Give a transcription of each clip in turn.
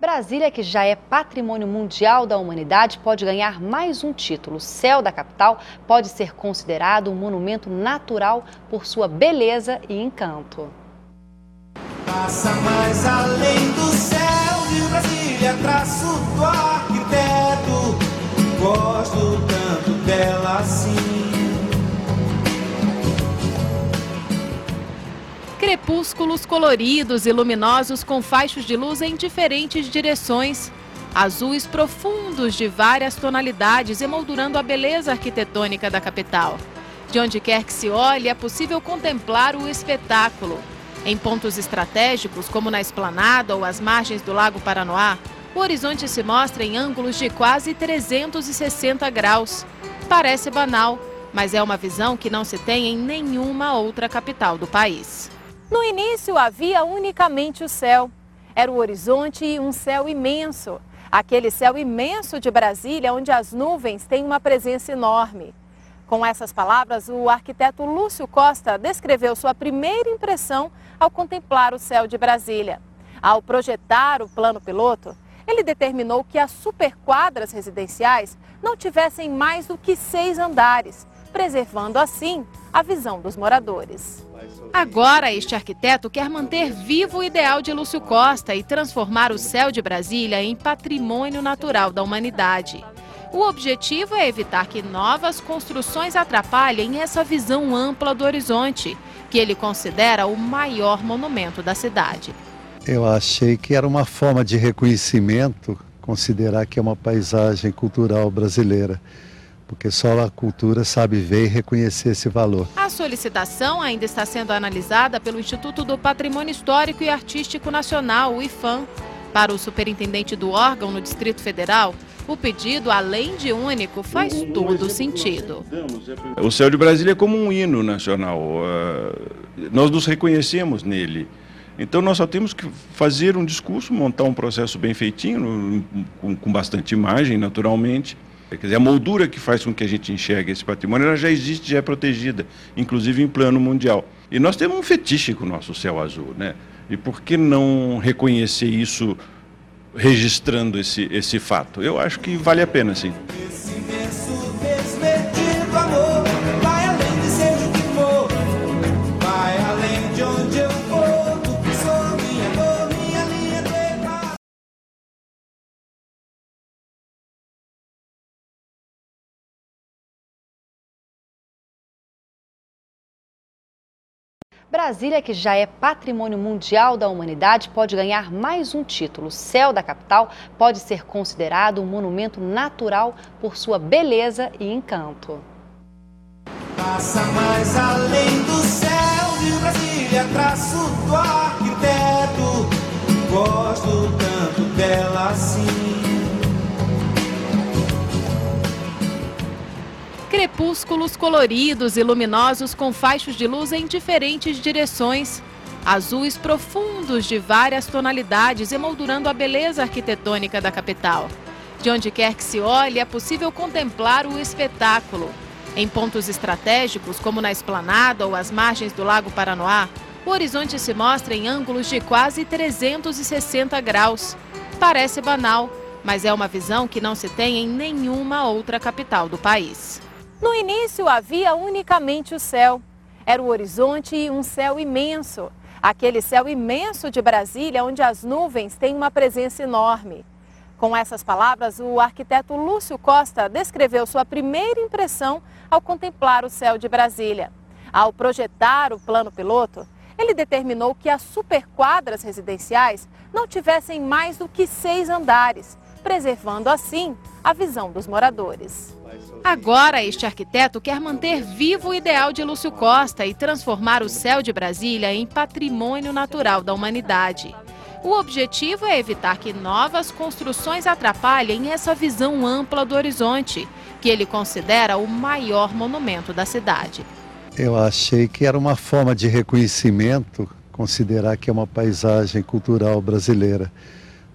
Brasília, que já é patrimônio mundial da humanidade, pode ganhar mais um título. O céu da capital pode ser considerado um monumento natural por sua beleza e encanto. Passa mais além do céu Brasília, traço Crepúsculos coloridos e luminosos com faixos de luz em diferentes direções. Azuis profundos de várias tonalidades emoldurando a beleza arquitetônica da capital. De onde quer que se olhe, é possível contemplar o espetáculo. Em pontos estratégicos, como na esplanada ou às margens do Lago Paranoá, o horizonte se mostra em ângulos de quase 360 graus. Parece banal, mas é uma visão que não se tem em nenhuma outra capital do país. No início havia unicamente o céu. Era o horizonte e um céu imenso. Aquele céu imenso de Brasília, onde as nuvens têm uma presença enorme. Com essas palavras, o arquiteto Lúcio Costa descreveu sua primeira impressão ao contemplar o céu de Brasília. Ao projetar o plano piloto, ele determinou que as superquadras residenciais não tivessem mais do que seis andares, preservando assim a visão dos moradores. Agora, este arquiteto quer manter vivo o ideal de Lúcio Costa e transformar o céu de Brasília em patrimônio natural da humanidade. O objetivo é evitar que novas construções atrapalhem essa visão ampla do horizonte, que ele considera o maior monumento da cidade. Eu achei que era uma forma de reconhecimento considerar que é uma paisagem cultural brasileira porque só a cultura sabe ver e reconhecer esse valor. A solicitação ainda está sendo analisada pelo Instituto do Patrimônio Histórico e Artístico Nacional, o IFAM. Para o superintendente do órgão no Distrito Federal, o pedido, além de único, faz todo sentido. O céu de Brasília é como um hino nacional. Uh, nós nos reconhecemos nele. Então nós só temos que fazer um discurso, montar um processo bem feitinho, com, com bastante imagem, naturalmente Quer dizer, a moldura que faz com que a gente enxergue esse patrimônio, ela já existe, já é protegida, inclusive em plano mundial. E nós temos um fetiche com o nosso céu azul, né? E por que não reconhecer isso registrando esse, esse fato? Eu acho que vale a pena, sim. Brasília, que já é patrimônio mundial da humanidade, pode ganhar mais um título. O céu da capital pode ser considerado um monumento natural por sua beleza e encanto. Passa mais além Crepúsculos coloridos e luminosos com faixos de luz em diferentes direções. Azuis profundos de várias tonalidades emoldurando a beleza arquitetônica da capital. De onde quer que se olhe, é possível contemplar o espetáculo. Em pontos estratégicos, como na esplanada ou às margens do Lago Paranoá, o horizonte se mostra em ângulos de quase 360 graus. Parece banal, mas é uma visão que não se tem em nenhuma outra capital do país. No início havia unicamente o céu. Era o horizonte e um céu imenso. Aquele céu imenso de Brasília, onde as nuvens têm uma presença enorme. Com essas palavras, o arquiteto Lúcio Costa descreveu sua primeira impressão ao contemplar o céu de Brasília. Ao projetar o plano piloto, ele determinou que as superquadras residenciais não tivessem mais do que seis andares, preservando assim a visão dos moradores. Agora, este arquiteto quer manter vivo o ideal de Lúcio Costa e transformar o céu de Brasília em patrimônio natural da humanidade. O objetivo é evitar que novas construções atrapalhem essa visão ampla do horizonte, que ele considera o maior monumento da cidade. Eu achei que era uma forma de reconhecimento considerar que é uma paisagem cultural brasileira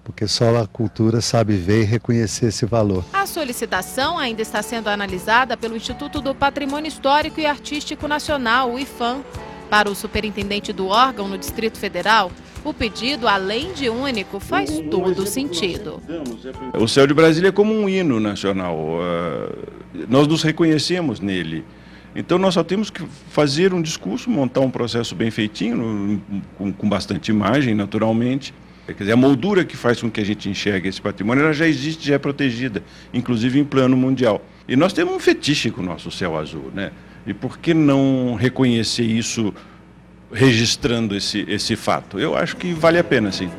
porque só a cultura sabe ver e reconhecer esse valor. A solicitação ainda está sendo analisada pelo Instituto do Patrimônio Histórico e Artístico Nacional, o IFAM. Para o superintendente do órgão no Distrito Federal, O pedido, além de único, faz todo sentido. O céu de Brasília é como um hino nacional. Uh, nós nos reconhecemos nele. Então nós só temos que fazer um discurso, montar um processo bem feitinho, com bastante imagem, naturalmente. Quer dizer, a moldura que faz com que a gente enxergue esse patrimônio, ela já existe, já é protegida, inclusive em plano mundial. E nós temos um fetiche com o nosso céu azul, né? E por que não reconhecer isso registrando esse, esse fato? Eu acho que vale a pena, sim.